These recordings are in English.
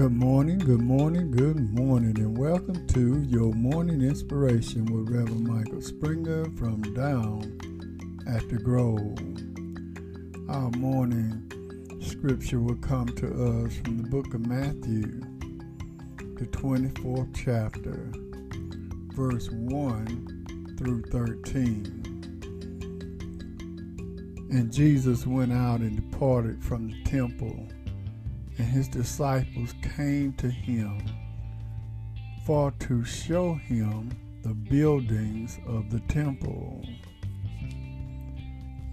Good morning, good morning, good morning, and welcome to your morning inspiration with Reverend Michael Springer from Down at the Grove. Our morning scripture will come to us from the book of Matthew, the 24th chapter, verse 1 through 13. And Jesus went out and departed from the temple and his disciples came to him for to show him the buildings of the temple.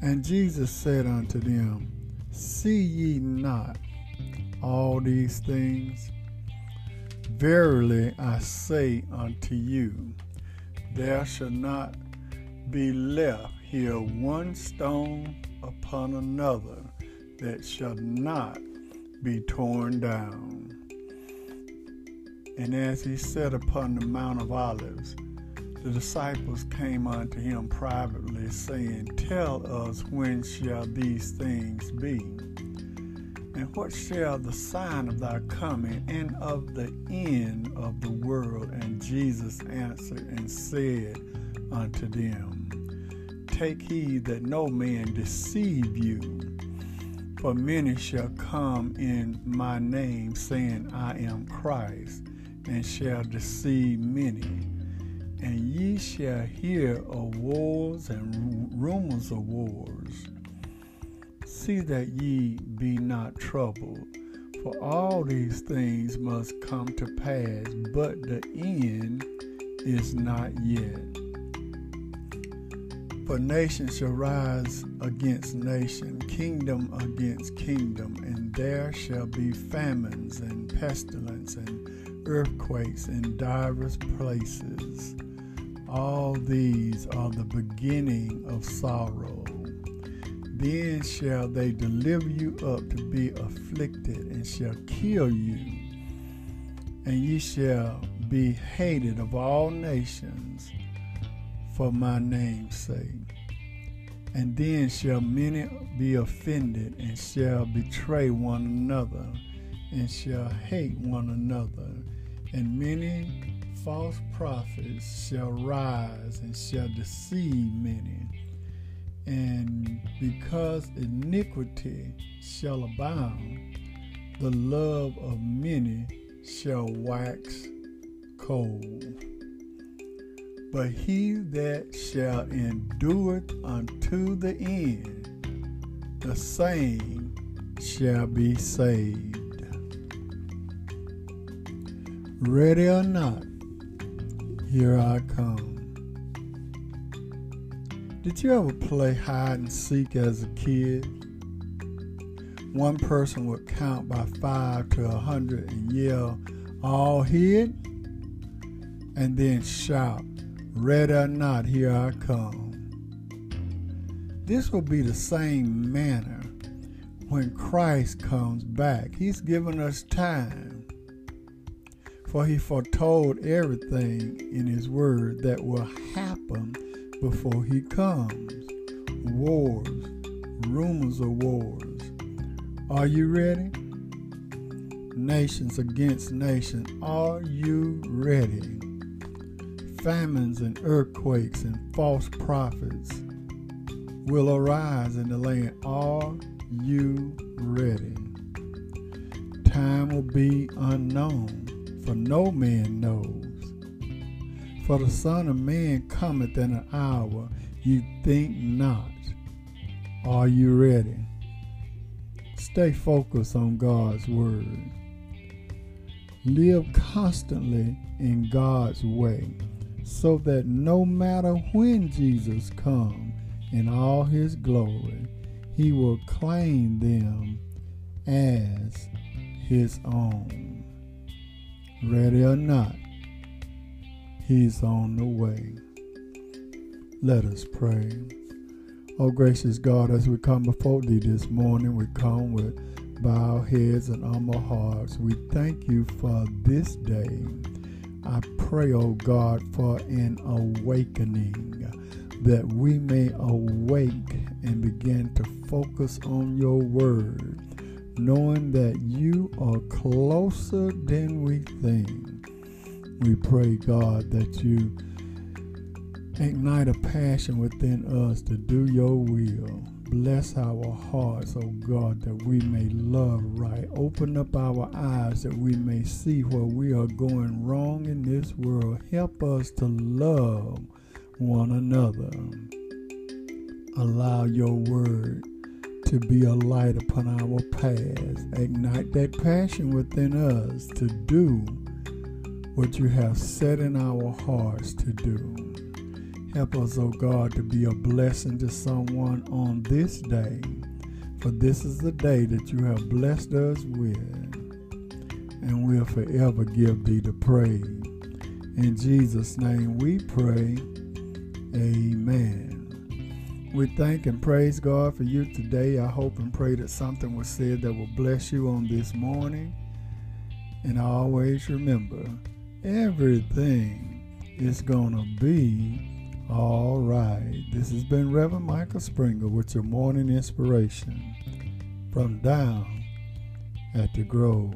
And Jesus said unto them, See ye not all these things? Verily I say unto you, there shall not be left here one stone upon another that shall not be torn down. And as he sat upon the Mount of Olives, the disciples came unto him privately, saying, Tell us when shall these things be? And what shall the sign of thy coming and of the end of the world? And Jesus answered and said unto them, Take heed that no man deceive you. For many shall come in my name, saying, I am Christ, and shall deceive many. And ye shall hear of wars and rumors of wars. See that ye be not troubled, for all these things must come to pass, but the end is not yet. For nation shall rise against nation, kingdom against kingdom, and there shall be famines and pestilence and earthquakes in divers places. All these are the beginning of sorrow. Then shall they deliver you up to be afflicted, and shall kill you, and ye shall be hated of all nations for my name's sake. And then shall many be offended, and shall betray one another, and shall hate one another. And many false prophets shall rise and shall deceive many. And because iniquity shall abound, the love of many shall wax cold. But he that shall endure unto the end, the same shall be saved. Ready or not, here I come. Did you ever play hide and seek as a kid? One person would count by five to a hundred and yell, all hid, and then shout, Ready or not, here I come. This will be the same manner when Christ comes back. He's given us time. For he foretold everything in his word that will happen before he comes. Wars, rumors of wars. Are you ready? Nations against nations. Are you ready? Famines and earthquakes and false prophets will arise in the land. Are you ready? Time will be unknown, for no man knows. For the Son of Man cometh in an hour you think not. Are you ready? Stay focused on God's Word. Live constantly in God's way so that no matter when Jesus come in all his glory, he will claim them as his own. Ready or not, he's on the way. Let us pray. Oh, gracious God, as we come before thee this morning, we come with bowed heads and humble hearts. We thank you for this day. I pray, oh God, for an awakening that we may awake and begin to focus on your word, knowing that you are closer than we think. We pray, God, that you ignite a passion within us to do your will. Bless our hearts, oh God, that we may love right. Open up our eyes that we may see where we are going wrong in this world. Help us to love one another. Allow your word to be a light upon our paths. Ignite that passion within us to do what you have set in our hearts to do. Help us, O oh God, to be a blessing to someone on this day, for this is the day that you have blessed us with, and we'll forever give thee the praise. In Jesus' name we pray. Amen. We thank and praise God for you today. I hope and pray that something was said that will bless you on this morning. And always remember, everything is going to be all right. This has been Reverend Michael Springer with your morning inspiration from down at the Grove.